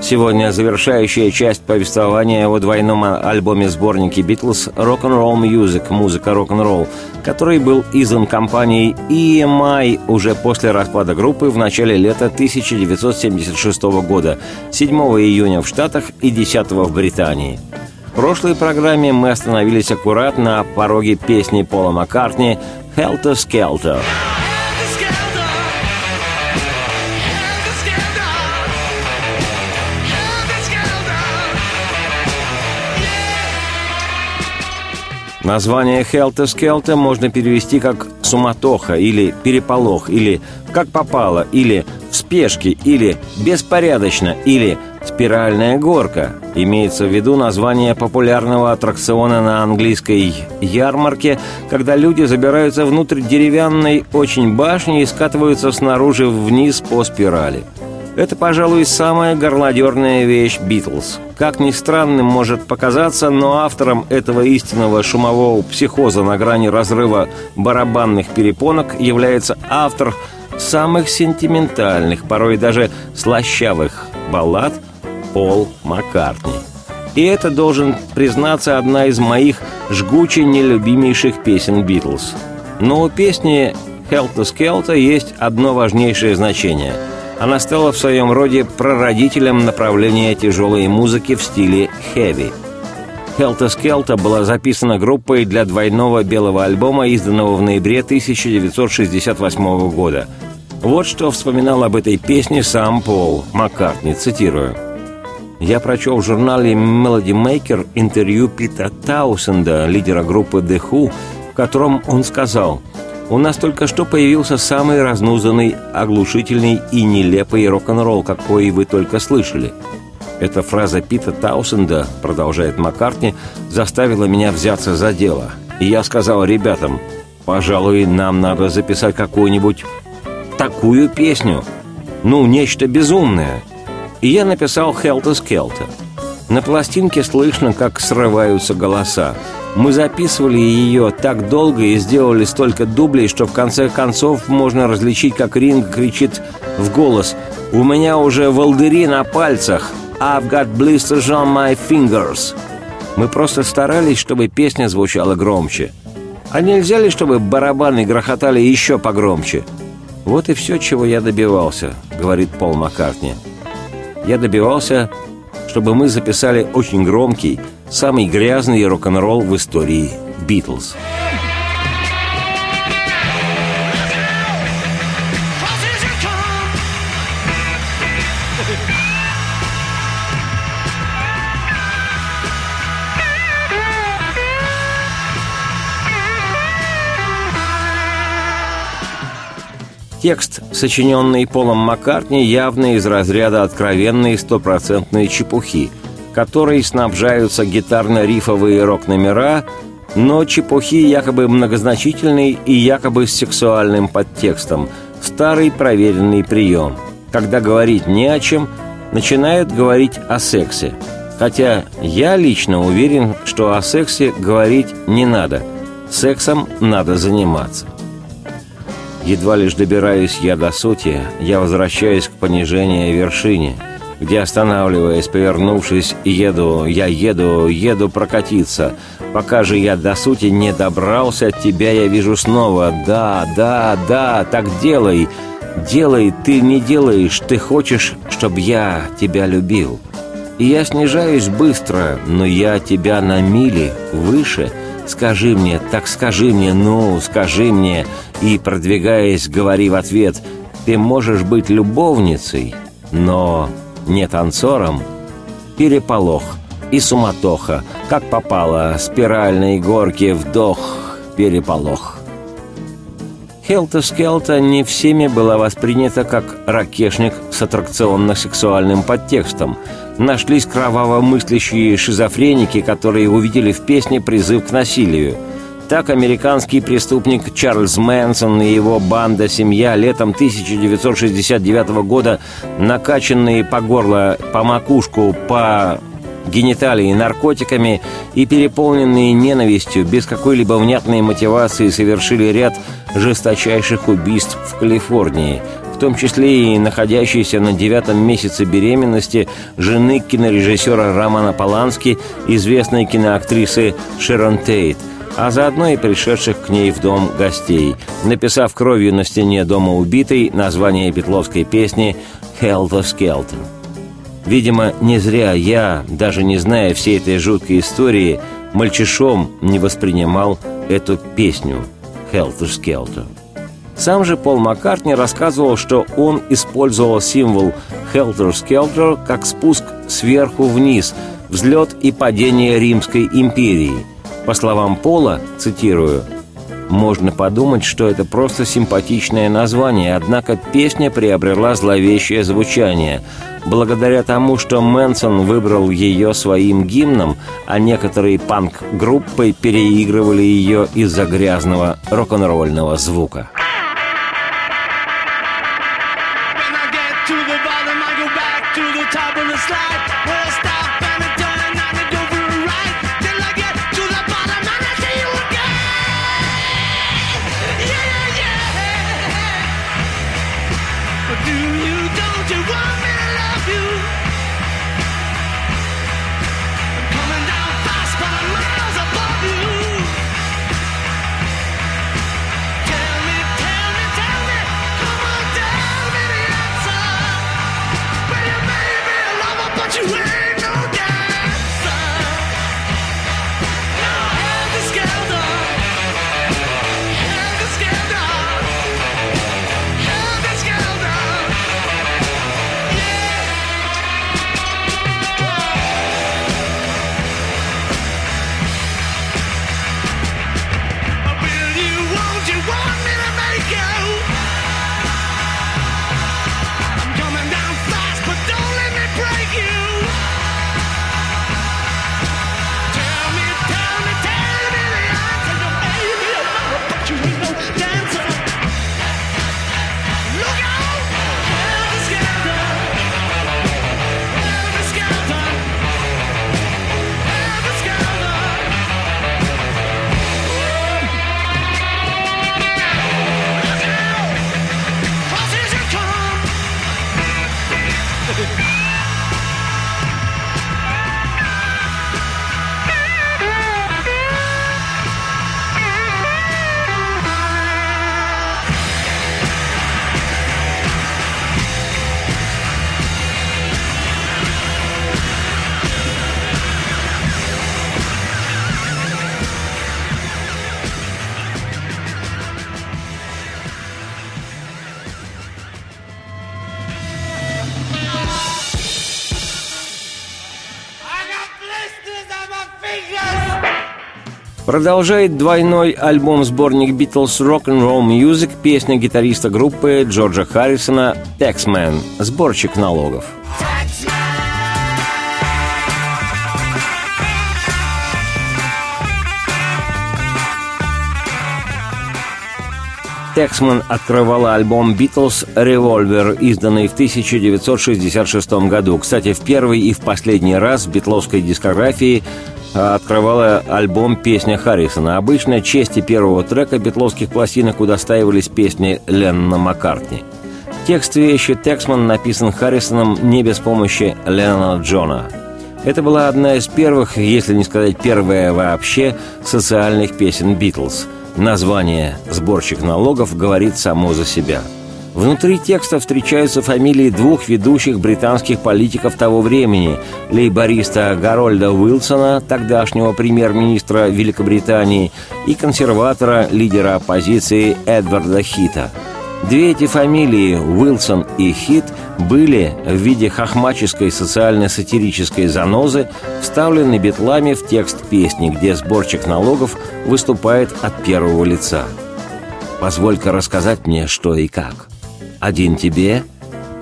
Сегодня завершающая часть повествования о двойном альбоме-сборнике «Битлз» «Rock'n'Roll Music» – «Музыка рок-н-ролл», который был издан компанией EMI уже после распада группы в начале лета 1976 года, 7 июня в Штатах и 10 в Британии – в прошлой программе мы остановились аккурат на пороге песни Пола Маккартни «Helter Skelter». Название «Helter Skelter» можно перевести как «суматоха» или «переполох», или «как попало», или «в спешке», или «беспорядочно», или «Спиральная горка» имеется в виду название популярного аттракциона на английской ярмарке, когда люди забираются внутрь деревянной очень башни и скатываются снаружи вниз по спирали. Это, пожалуй, самая горлодерная вещь «Битлз». Как ни странным может показаться, но автором этого истинного шумового психоза на грани разрыва барабанных перепонок является автор самых сентиментальных, порой даже слащавых баллад – Пол Маккартни. И это, должен признаться, одна из моих жгуче нелюбимейших песен «Битлз». Но у песни «Хелта Скелта» есть одно важнейшее значение. Она стала в своем роде прародителем направления тяжелой музыки в стиле «хэви». «Хелта Скелта» была записана группой для двойного белого альбома, изданного в ноябре 1968 года. Вот что вспоминал об этой песне сам Пол Маккартни, цитирую – я прочел в журнале Melody Maker интервью Пита Таусенда, лидера группы The Who, в котором он сказал «У нас только что появился самый разнузанный, оглушительный и нелепый рок-н-ролл, какой вы только слышали». Эта фраза Пита Таусенда, продолжает Маккартни, заставила меня взяться за дело. И я сказал ребятам, пожалуй, нам надо записать какую-нибудь такую песню. Ну, нечто безумное – и я написал «Хелта Скелта». На пластинке слышно, как срываются голоса. Мы записывали ее так долго и сделали столько дублей, что в конце концов можно различить, как Ринг кричит в голос «У меня уже волдыри на пальцах! I've got blisters on my fingers!» Мы просто старались, чтобы песня звучала громче. А нельзя ли, чтобы барабаны грохотали еще погромче? Вот и все, чего я добивался, говорит Пол Маккартни я добивался, чтобы мы записали очень громкий, самый грязный рок-н-ролл в истории «Битлз». Текст, сочиненный Полом Маккартни, явно из разряда откровенной стопроцентной чепухи, которой снабжаются гитарно-рифовые рок-номера, но чепухи якобы многозначительной и якобы с сексуальным подтекстом. Старый проверенный прием. Когда говорить не о чем, начинают говорить о сексе. Хотя я лично уверен, что о сексе говорить не надо. Сексом надо заниматься. Едва лишь добираюсь я до сути, я возвращаюсь к понижению вершине, где, останавливаясь, повернувшись, еду, я еду, еду прокатиться. Пока же я до сути не добрался, тебя я вижу снова. Да, да, да, так делай. Делай, ты не делаешь, ты хочешь, чтобы я тебя любил. И я снижаюсь быстро, но я тебя на мили выше — Скажи мне, так скажи мне, ну, скажи мне, и, продвигаясь, говори в ответ, ты можешь быть любовницей, но не танцором. Переполох и суматоха, как попало, спиральной горки вдох, переполох. Хелта-скелта не всеми была воспринята как ракешник с аттракционно-сексуальным подтекстом. Нашлись кроваво мыслящие шизофреники, которые увидели в песне призыв к насилию. Так американский преступник Чарльз Мэнсон и его банда-семья летом 1969 года, накачанные по горло, по макушку, по гениталии наркотиками и переполненные ненавистью, без какой-либо внятной мотивации совершили ряд жесточайших убийств в Калифорнии, в том числе и находящейся на девятом месяце беременности жены кинорежиссера Романа Полански, известной киноактрисы Шерон Тейт – а заодно и пришедших к ней в дом гостей, написав кровью на стене дома убитой название петловской песни «Helter Skelter». Видимо, не зря я, даже не зная всей этой жуткой истории, мальчишом не воспринимал эту песню «Helter Skelter». Сам же Пол Маккартни рассказывал, что он использовал символ «Helter Skelter» как спуск сверху вниз, взлет и падение Римской империи – по словам Пола, цитирую, «Можно подумать, что это просто симпатичное название, однако песня приобрела зловещее звучание. Благодаря тому, что Мэнсон выбрал ее своим гимном, а некоторые панк-группы переигрывали ее из-за грязного рок-н-ролльного звука». Продолжает двойной альбом-сборник Beatles Rock and Roll Music песня гитариста группы Джорджа Харрисона «Taxman» – сборщик налогов. Тексман открывала альбом «Битлз Revolver», изданный в 1966 году. Кстати, в первый и в последний раз в битловской дискографии открывала альбом «Песня Харрисона». Обычно чести первого трека битловских пластинок удостаивались песни Леннона Маккартни. Текст вещи Тексман написан Харрисоном не без помощи Леннона Джона. Это была одна из первых, если не сказать первая вообще, социальных песен «Битлз». Название «Сборщик налогов» говорит само за себя – Внутри текста встречаются фамилии двух ведущих британских политиков того времени – лейбориста Гарольда Уилсона, тогдашнего премьер-министра Великобритании, и консерватора, лидера оппозиции Эдварда Хита. Две эти фамилии, Уилсон и Хит, были в виде хохмаческой социально-сатирической занозы вставлены битлами в текст песни, где сборщик налогов выступает от первого лица. «Позволь-ка рассказать мне, что и как». Один тебе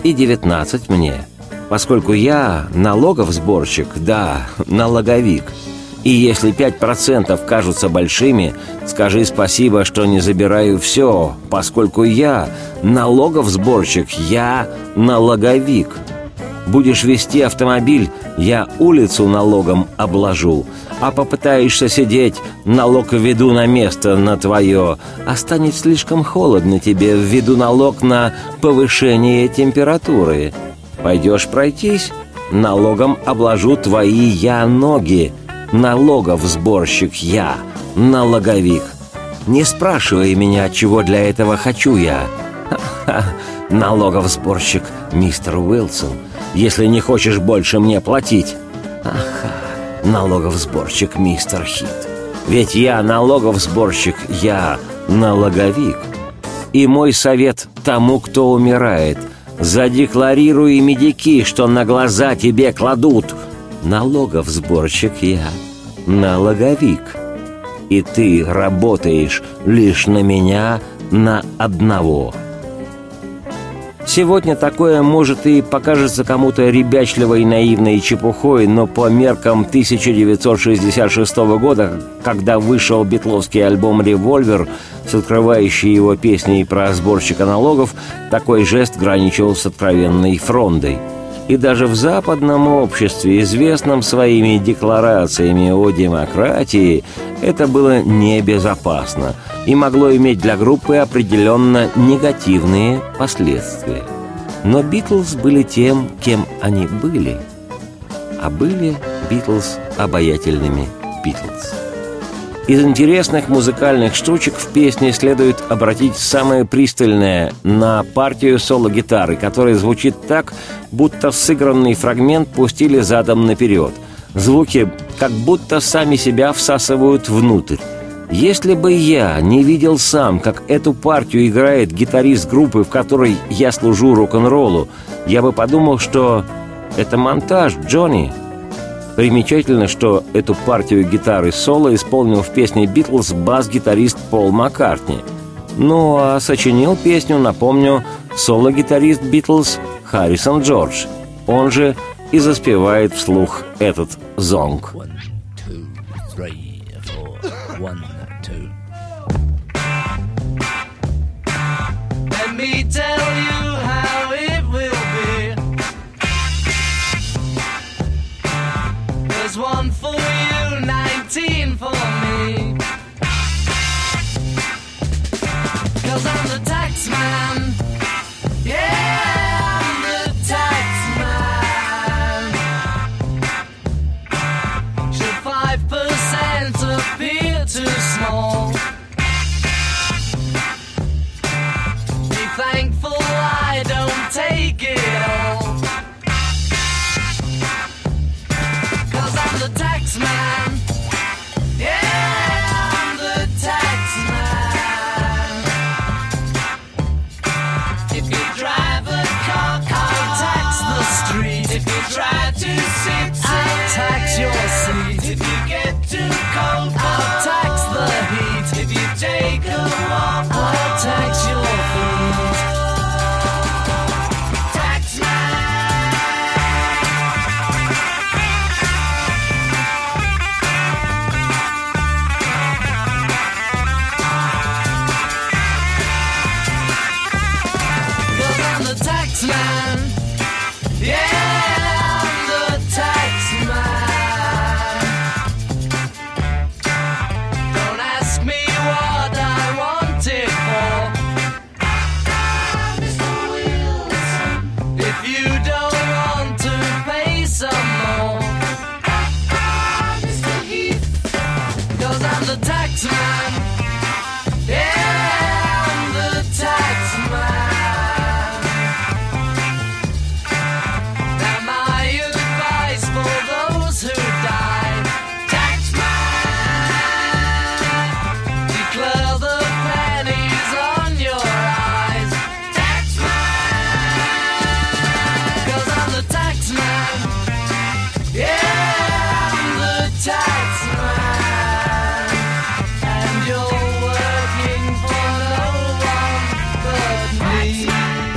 и девятнадцать мне, поскольку я налогов сборщик, да, налоговик. И если 5% кажутся большими, скажи спасибо, что не забираю все, поскольку я налогов-сборщик, я налоговик. Будешь вести автомобиль, я улицу налогом обложу, а попытаешься сидеть, налог введу на место на твое, а станет слишком холодно тебе, введу налог на повышение температуры. Пойдешь пройтись, налогом обложу твои я ноги, налогов сборщик я, налоговик. Не спрашивай меня, чего для этого хочу я. Ха-ха, налогов сборщик мистер Уилсон, если не хочешь больше мне платить. Ага, налогов сборщик мистер Хит. Ведь я налогов сборщик, я налоговик. И мой совет тому, кто умирает – задекларируй медики, что на глаза тебе кладут – налогов сборщик я, налоговик. И ты работаешь лишь на меня, на одного. Сегодня такое, может, и покажется кому-то ребячливой, наивной чепухой, но по меркам 1966 года, когда вышел битловский альбом «Револьвер», с открывающей его песней про сборщика налогов, такой жест граничил с откровенной фрондой – и даже в западном обществе, известном своими декларациями о демократии, это было небезопасно и могло иметь для группы определенно негативные последствия. Но Битлз были тем, кем они были, а были Битлз обаятельными Битлз. Из интересных музыкальных штучек в песне следует обратить самое пристальное на партию соло-гитары, которая звучит так, будто сыгранный фрагмент пустили задом наперед. Звуки как будто сами себя всасывают внутрь. Если бы я не видел сам, как эту партию играет гитарист группы, в которой я служу рок-н-роллу, я бы подумал, что это монтаж, Джонни, Примечательно, что эту партию гитары соло исполнил в песне «Битлз» бас-гитарист Пол Маккартни. Ну а сочинил песню, напомню, соло-гитарист «Битлз» Харрисон Джордж. Он же и заспевает вслух этот зонг. One, two, three, four. One, me tell you how it will be. There's one for you, 19 for me.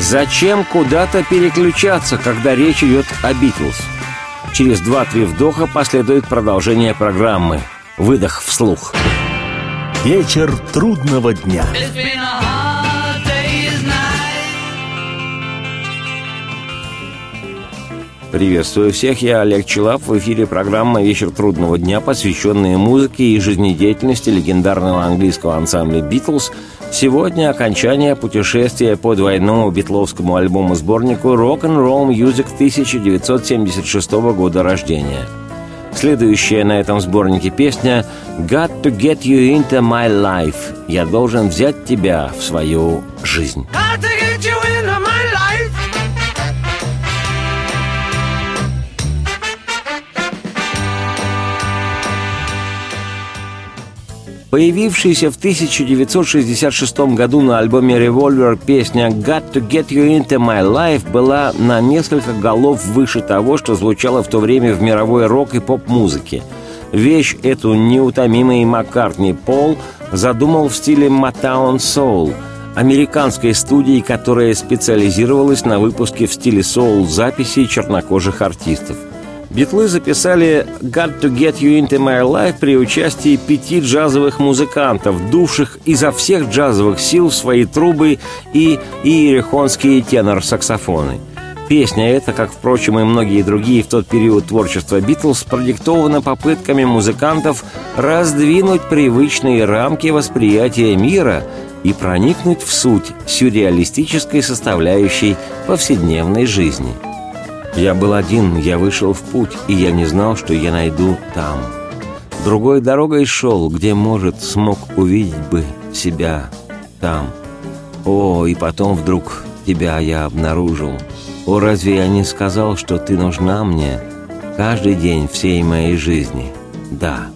Зачем куда-то переключаться, когда речь идет о Битлз? Через два-три вдоха последует продолжение программы. Выдох вслух. Вечер трудного дня. Приветствую всех, я Олег Челап. В эфире программа «Вечер трудного дня», посвященная музыке и жизнедеятельности легендарного английского ансамбля «Битлз». Сегодня окончание путешествия по двойному битловскому альбому-сборнику «Rock-and-Roll Music» 1976 года рождения. Следующая на этом сборнике песня «Got to get you into my life» «Я должен взять тебя в свою жизнь». Появившаяся в 1966 году на альбоме Revolver песня «Got to get you into my life» была на несколько голов выше того, что звучало в то время в мировой рок и поп-музыке. Вещь эту неутомимый Маккартни Пол задумал в стиле Motown Soul, американской студии, которая специализировалась на выпуске в стиле соул записей чернокожих артистов. Битлы записали «Got to get you into my life» при участии пяти джазовых музыкантов, дувших изо всех джазовых сил свои трубы и иерихонские тенор-саксофоны. Песня эта, как, впрочем, и многие другие в тот период творчества Битлз, продиктована попытками музыкантов раздвинуть привычные рамки восприятия мира и проникнуть в суть сюрреалистической составляющей повседневной жизни – я был один, я вышел в путь, и я не знал, что я найду там. Другой дорогой шел, где, может, смог увидеть бы себя там. О, и потом вдруг тебя я обнаружил. О, разве я не сказал, что ты нужна мне каждый день всей моей жизни? Да.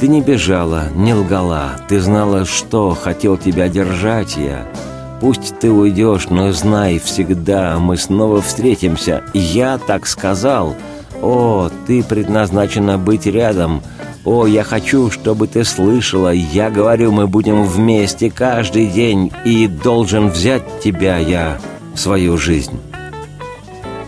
Ты не бежала, не лгала, ты знала, что хотел тебя держать я — Пусть ты уйдешь, но знай всегда, мы снова встретимся. Я так сказал. О, ты предназначена быть рядом. О, я хочу, чтобы ты слышала. Я говорю, мы будем вместе каждый день, и должен взять тебя я в свою жизнь.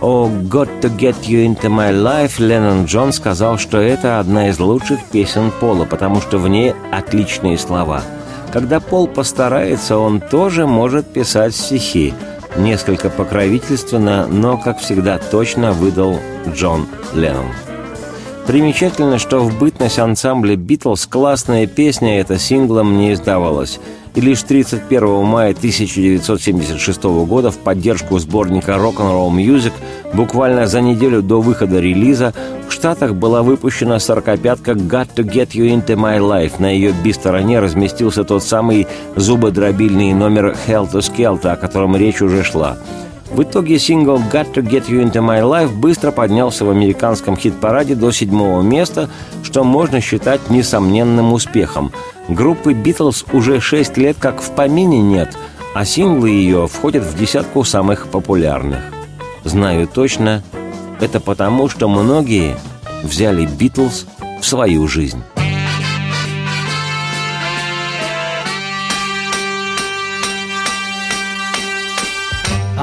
«Oh, got to get you into my life» Леннон Джон сказал, что это одна из лучших песен Пола, потому что в ней отличные слова – когда Пол постарается, он тоже может писать стихи. Несколько покровительственно, но, как всегда, точно выдал Джон Леннон. Примечательно, что в бытность ансамбля «Битлз» классная песня эта синглом не издавалась – и лишь 31 мая 1976 года в поддержку сборника Rock'n'Roll Music буквально за неделю до выхода релиза в Штатах была выпущена сорокопятка «Got to get you into my life». На ее би-стороне разместился тот самый зубодробильный номер «Hell to Skelter», о котором речь уже шла. В итоге сингл «Got to Get You Into My Life» быстро поднялся в американском хит-параде до седьмого места, что можно считать несомненным успехом – Группы «Битлз» уже шесть лет как в помине нет, а синглы ее входят в десятку самых популярных. Знаю точно, это потому, что многие взяли «Битлз» в свою жизнь.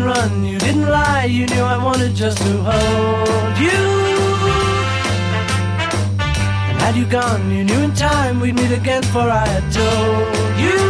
didn't run, you didn't lie, you knew I wanted just to hold you. And had you gone, you knew in time we'd meet again, for I had told you.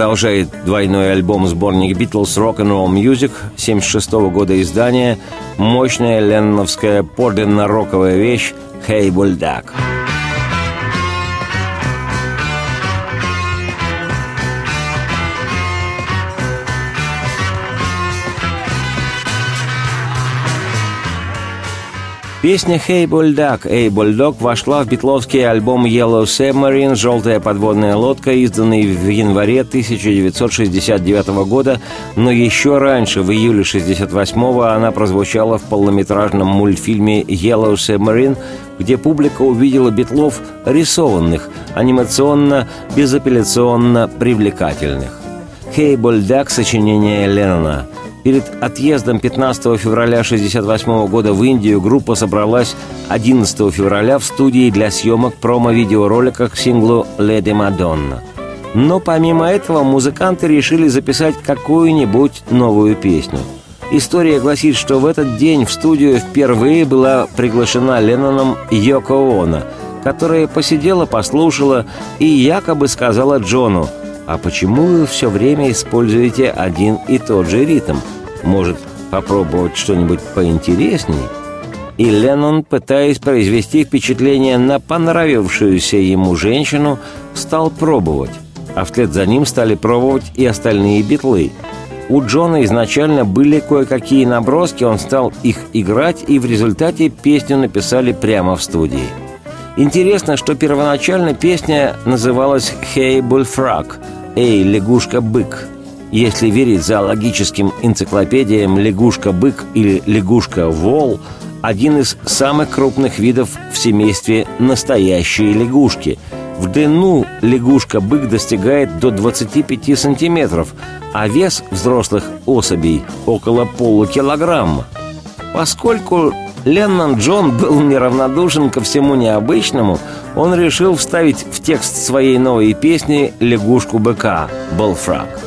Продолжает двойной альбом сборник Beatles Rock and Roll Music 76 года издания мощная ленноновская подлинно роковая вещь «Hey Bulldog». Песня «Hey Bulldog» «Эй, Bulldog» вошла в битловский альбом «Yellow Submarine» «Желтая подводная лодка», изданный в январе 1969 года, но еще раньше, в июле 1968 она прозвучала в полнометражном мультфильме «Yellow Submarine», где публика увидела битлов рисованных, анимационно, безапелляционно привлекательных. «Хей, Больдак» — сочинение Леннона. Перед отъездом 15 февраля 1968 года в Индию группа собралась 11 февраля в студии для съемок промо-видеоролика к синглу «Леди Мадонна». Но помимо этого музыканты решили записать какую-нибудь новую песню. История гласит, что в этот день в студию впервые была приглашена Ленноном Йоко Оно, которая посидела, послушала и якобы сказала Джону – а почему вы все время используете один и тот же ритм? Может, попробовать что-нибудь поинтересней?» И Леннон, пытаясь произвести впечатление на понравившуюся ему женщину, стал пробовать. А вслед за ним стали пробовать и остальные битлы. У Джона изначально были кое-какие наброски, он стал их играть, и в результате песню написали прямо в студии. Интересно, что первоначально песня называлась «Hey Bullfrog», «Эй, лягушка-бык». Если верить зоологическим энциклопедиям, лягушка-бык или лягушка-вол – один из самых крупных видов в семействе настоящие лягушки. В длину лягушка-бык достигает до 25 сантиметров, а вес взрослых особей – около полукилограмма. Поскольку Леннон Джон был неравнодушен ко всему необычному, он решил вставить в текст своей новой песни лягушку-быка «Болфраг».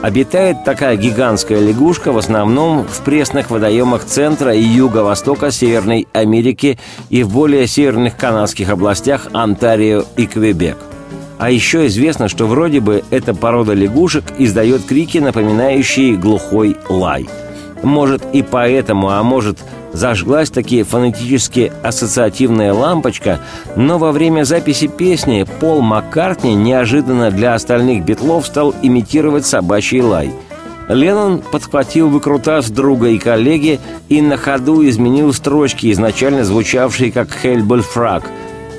Обитает такая гигантская лягушка в основном в пресных водоемах центра и юго-востока Северной Америки и в более северных канадских областях Онтарио и Квебек. А еще известно, что вроде бы эта порода лягушек издает крики, напоминающие глухой лай. Может и поэтому, а может зажглась таки фонетически ассоциативная лампочка, но во время записи песни Пол Маккартни неожиданно для остальных битлов стал имитировать собачий лай. Леннон подхватил выкрутас друга и коллеги и на ходу изменил строчки, изначально звучавшие как «Хель Фраг».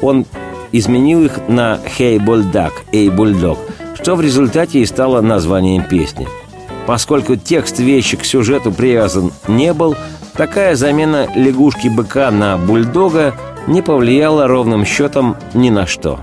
Он изменил их на «Хей Бульдак», «Эй, Бульдог», что в результате и стало названием песни. Поскольку текст вещи к сюжету привязан не был, такая замена лягушки-быка на бульдога не повлияла ровным счетом ни на что.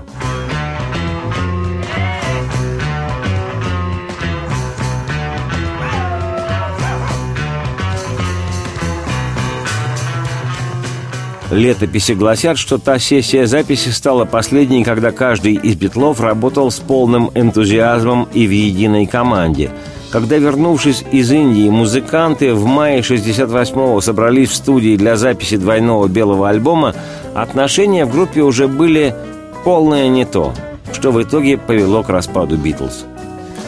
Летописи гласят, что та сессия записи стала последней, когда каждый из битлов работал с полным энтузиазмом и в единой команде. Когда, вернувшись из Индии, музыканты в мае 68-го собрались в студии для записи двойного белого альбома, отношения в группе уже были полное не то, что в итоге повело к распаду «Битлз».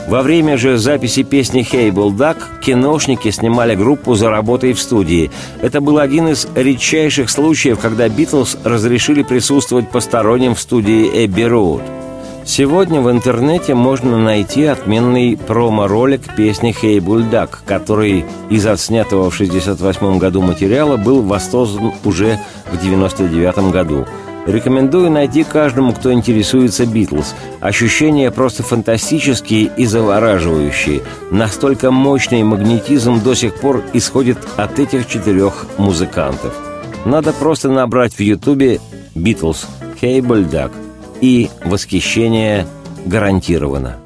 Во время же записи песни «Hey Bulldog» киношники снимали группу за работой в студии. Это был один из редчайших случаев, когда «Битлз» разрешили присутствовать посторонним в студии «Эбби Роуд». Сегодня в интернете можно найти отменный промо-ролик песни «Хей Бульдак», который из отснятого в 1968 году материала был воссоздан уже в 1999 году. Рекомендую найти каждому, кто интересуется «Битлз». Ощущения просто фантастические и завораживающие. Настолько мощный магнетизм до сих пор исходит от этих четырех музыкантов. Надо просто набрать в Ютубе «Битлз», «Хей Бульдак», и восхищение гарантировано.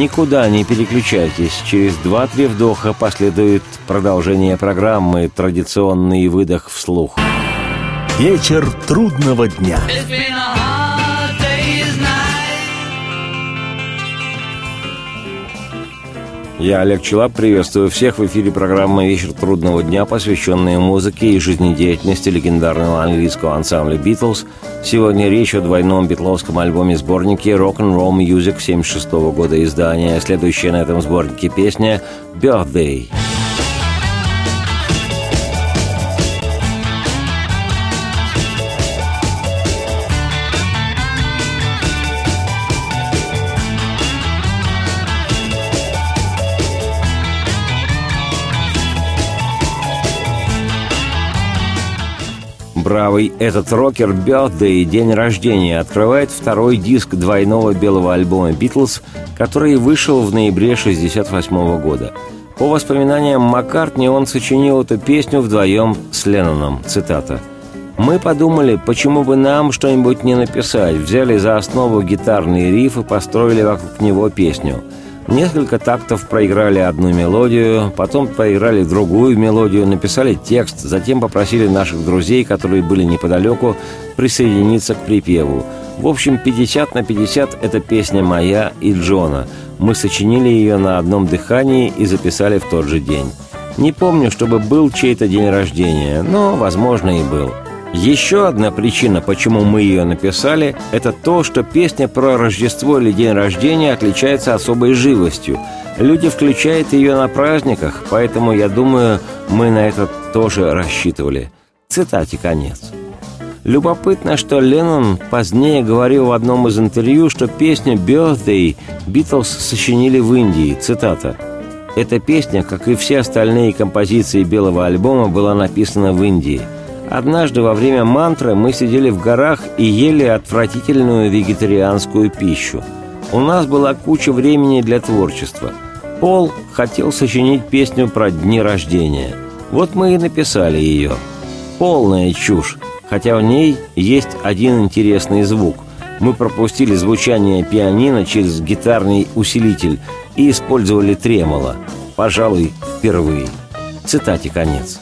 Никуда не переключайтесь. Через два-три вдоха последует продолжение программы «Традиционный выдох вслух». Вечер трудного дня. It's been a Я, Олег Челап, приветствую всех в эфире программы «Вечер трудного дня», посвященная музыке и жизнедеятельности легендарного английского ансамбля «Битлз». Сегодня речь о двойном битловском альбоме-сборнике «Rock'n'Roll Music» 76 года издания. Следующая на этом сборнике песня «Birthday». Бравый этот рокер Birthday день рождения открывает второй диск двойного белого альбома «Битлз», который вышел в ноябре 1968 года. По воспоминаниям Маккартни он сочинил эту песню вдвоем с Ленноном. Цитата. «Мы подумали, почему бы нам что-нибудь не написать, взяли за основу гитарный риф и построили вокруг него песню». Несколько тактов проиграли одну мелодию, потом проиграли другую мелодию, написали текст, затем попросили наших друзей, которые были неподалеку, присоединиться к припеву. В общем, 50 на 50 – это песня моя и Джона. Мы сочинили ее на одном дыхании и записали в тот же день. Не помню, чтобы был чей-то день рождения, но, возможно, и был. Еще одна причина, почему мы ее написали, это то, что песня про Рождество или день рождения отличается особой живостью. Люди включают ее на праздниках, поэтому, я думаю, мы на это тоже рассчитывали. Цитате конец. Любопытно, что Леннон позднее говорил в одном из интервью, что песню «Birthday» Битлз сочинили в Индии. Цитата. «Эта песня, как и все остальные композиции белого альбома, была написана в Индии – Однажды во время мантры мы сидели в горах и ели отвратительную вегетарианскую пищу. У нас была куча времени для творчества. Пол хотел сочинить песню про дни рождения. Вот мы и написали ее. Полная чушь, хотя в ней есть один интересный звук. Мы пропустили звучание пианино через гитарный усилитель и использовали тремоло. Пожалуй, впервые. Цитате конец.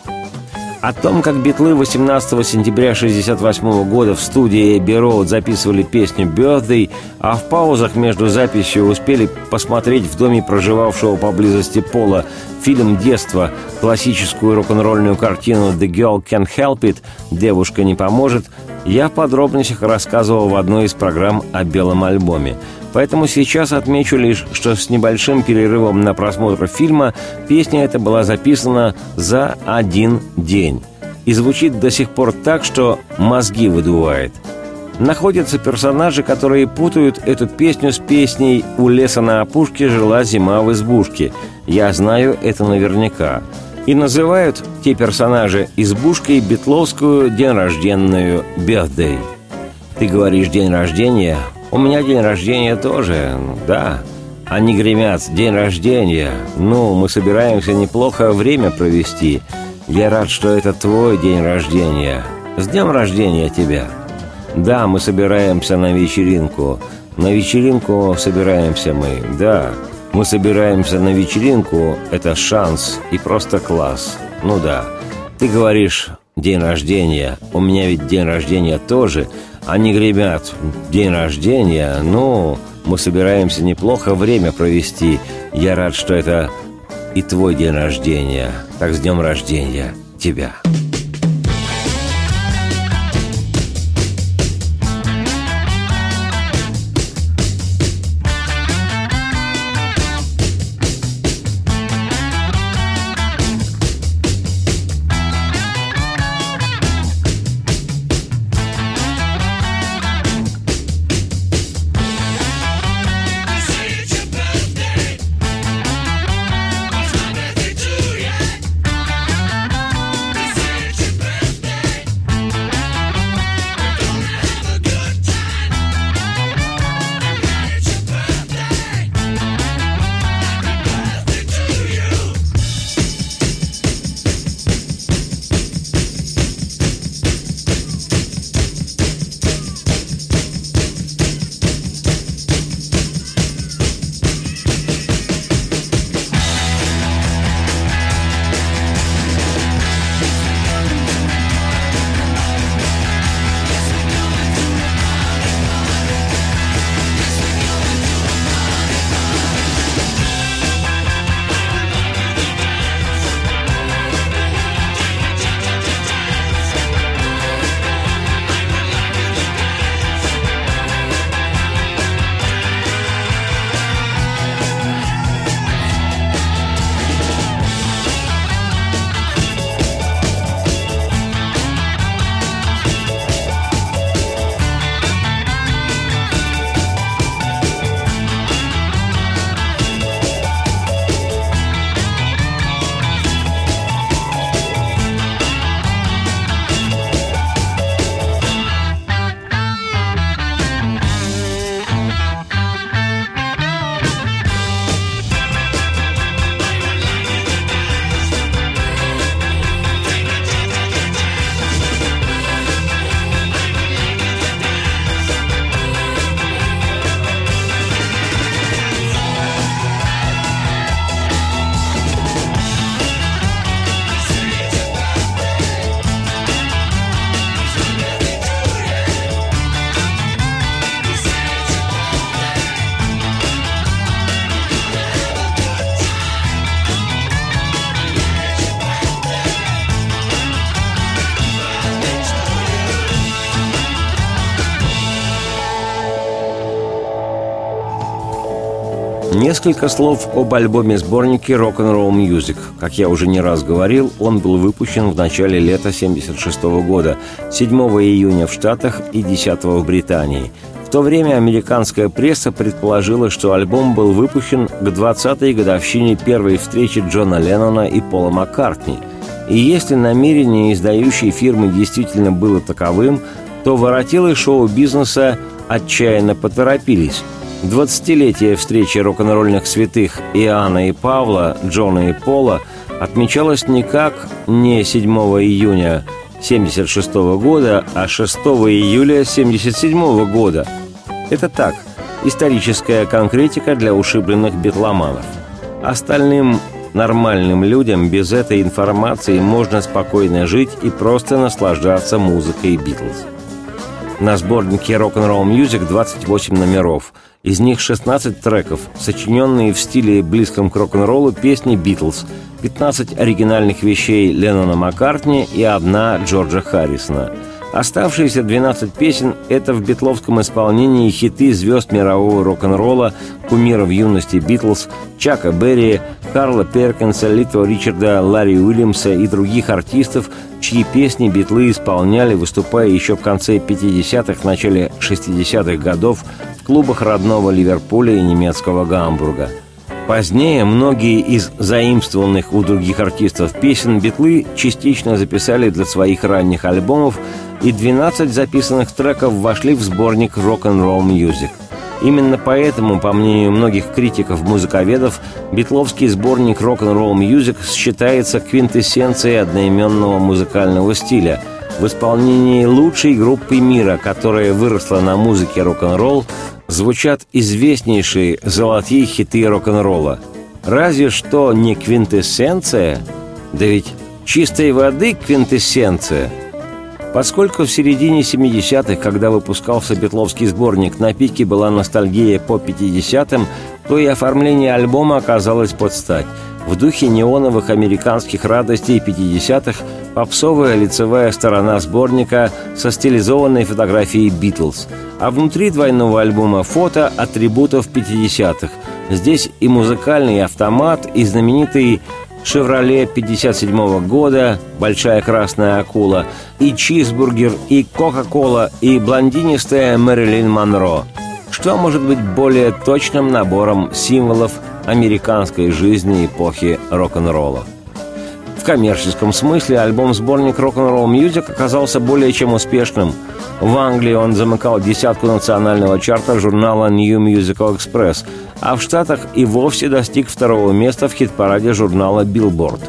О том, как битлы 18 сентября 1968 года в студии Эбби Роуд записывали песню «Birthday», а в паузах между записью успели посмотреть в доме проживавшего поблизости Пола фильм детства, классическую рок-н-ролльную картину «The Girl Can't Help It» «Девушка не поможет», я в подробностях рассказывал в одной из программ о белом альбоме – Поэтому сейчас отмечу лишь, что с небольшим перерывом на просмотр фильма песня эта была записана за один день. И звучит до сих пор так, что мозги выдувает. Находятся персонажи, которые путают эту песню с песней «У леса на опушке жила зима в избушке». Я знаю это наверняка. И называют те персонажи избушкой битловскую день рожденную «Birthday». Ты говоришь «день рождения», у меня день рождения тоже, да. Они гремят «День рождения». Ну, мы собираемся неплохо время провести. Я рад, что это твой день рождения. С днем рождения тебя. Да, мы собираемся на вечеринку. На вечеринку собираемся мы, да. Мы собираемся на вечеринку, это шанс и просто класс. Ну да. Ты говоришь «день рождения». У меня ведь день рождения тоже – они гремят «День рождения», ну, мы собираемся неплохо время провести. Я рад, что это и твой день рождения. Так с днем рождения тебя!» Несколько слов об альбоме-сборнике Rock'n'Roll Music. Как я уже не раз говорил, он был выпущен в начале лета 1976 года, 7 июня в Штатах и 10 в Британии. В то время американская пресса предположила, что альбом был выпущен к 20-й годовщине первой встречи Джона Леннона и Пола Маккартни. И если намерение издающей фирмы действительно было таковым, то воротилы шоу-бизнеса отчаянно поторопились – Двадцатилетие встречи рок-н-ролльных святых Иоанна и Павла, Джона и Пола отмечалось никак не 7 июня 1976 года, а 6 июля 1977 года. Это так, историческая конкретика для ушибленных битломанов. Остальным нормальным людям без этой информации можно спокойно жить и просто наслаждаться музыкой Битлз. На сборнике Rock'n'Roll Music 28 номеров – из них 16 треков, сочиненные в стиле близком к рок-н-роллу песни «Битлз», 15 оригинальных вещей Леннона Маккартни и одна Джорджа Харрисона. Оставшиеся 12 песен – это в битловском исполнении хиты звезд мирового рок-н-ролла, кумиров юности Битлз, Чака Берри, Карла Перкинса, Литва Ричарда, Ларри Уильямса и других артистов, чьи песни битлы исполняли, выступая еще в конце 50-х, начале 60-х годов клубах родного Ливерпуля и немецкого Гамбурга. Позднее многие из заимствованных у других артистов песен Битлы частично записали для своих ранних альбомов, и 12 записанных треков вошли в сборник Rock-and-Roll Music. Именно поэтому, по мнению многих критиков-музыковедов, битловский сборник Rock-and-Roll Music считается квинтэссенцией одноименного музыкального стиля – в исполнении лучшей группы мира, которая выросла на музыке рок-н-ролл, звучат известнейшие золотые хиты рок-н-ролла. Разве что не квинтэссенция, да ведь чистой воды квинтэссенция. Поскольку в середине 70-х, когда выпускался Бетловский сборник, на пике была ностальгия по 50-м, то и оформление альбома оказалось под стать. В духе неоновых американских радостей 50-х попсовая лицевая сторона сборника со стилизованной фотографией «Битлз», а внутри двойного альбома фото атрибутов 50-х. Здесь и музыкальный автомат, и знаменитый «Шевроле» 57 года, «Большая красная акула», и «Чизбургер», и «Кока-кола», и блондинистая Мэрилин Монро. Что может быть более точным набором символов американской жизни эпохи рок-н-ролла? Коммерческом смысле альбом-сборник Rock'n'Roll Music оказался более чем успешным. В Англии он замыкал десятку национального чарта журнала New Musical Express, а в Штатах и вовсе достиг второго места в хит-параде журнала Billboard.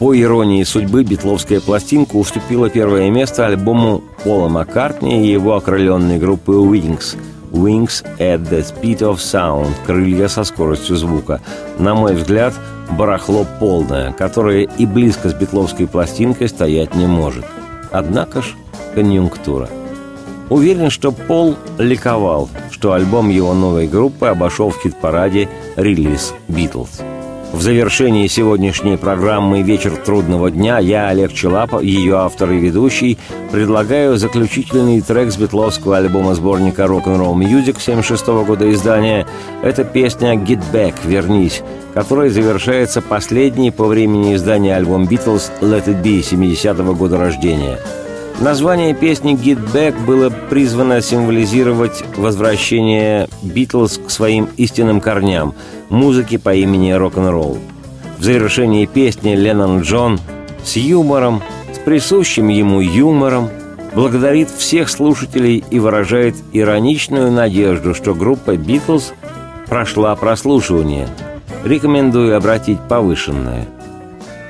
По иронии судьбы, битловская пластинка уступила первое место альбому Пола Маккартни и его окрыленной группы Wings – Wings at the Speed of Sound – крылья со скоростью звука. На мой взгляд, барахло полное, которое и близко с битловской пластинкой стоять не может. Однако ж, конъюнктура. Уверен, что Пол ликовал, что альбом его новой группы обошел в хит-параде релиз «Битлз». В завершении сегодняшней программы «Вечер трудного дня» я, Олег Челапов, ее автор и ведущий, предлагаю заключительный трек с битловского альбома-сборника «Rock'n'Roll Music» 76 года издания. Это песня «Get Back» — «Вернись», которой завершается последний по времени издания альбом «Битлз» «Let It Be» 70 -го года рождения — Название песни «Get Back» было призвано символизировать возвращение Битлз к своим истинным корням – музыке по имени рок-н-ролл. В завершении песни Леннон Джон с юмором, с присущим ему юмором, благодарит всех слушателей и выражает ироничную надежду, что группа «Битлз» прошла прослушивание. Рекомендую обратить повышенное –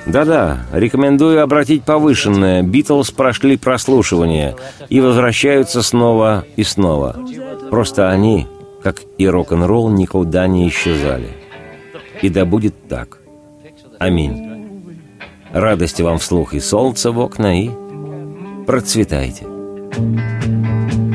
да-да, рекомендую обратить повышенное. Битлз прошли прослушивание и возвращаются снова и снова. Просто они, как и рок-н-ролл, никуда не исчезали. И да будет так. Аминь. Радости вам вслух и солнца в окна, и процветайте. grass.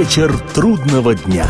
Вечер трудного дня.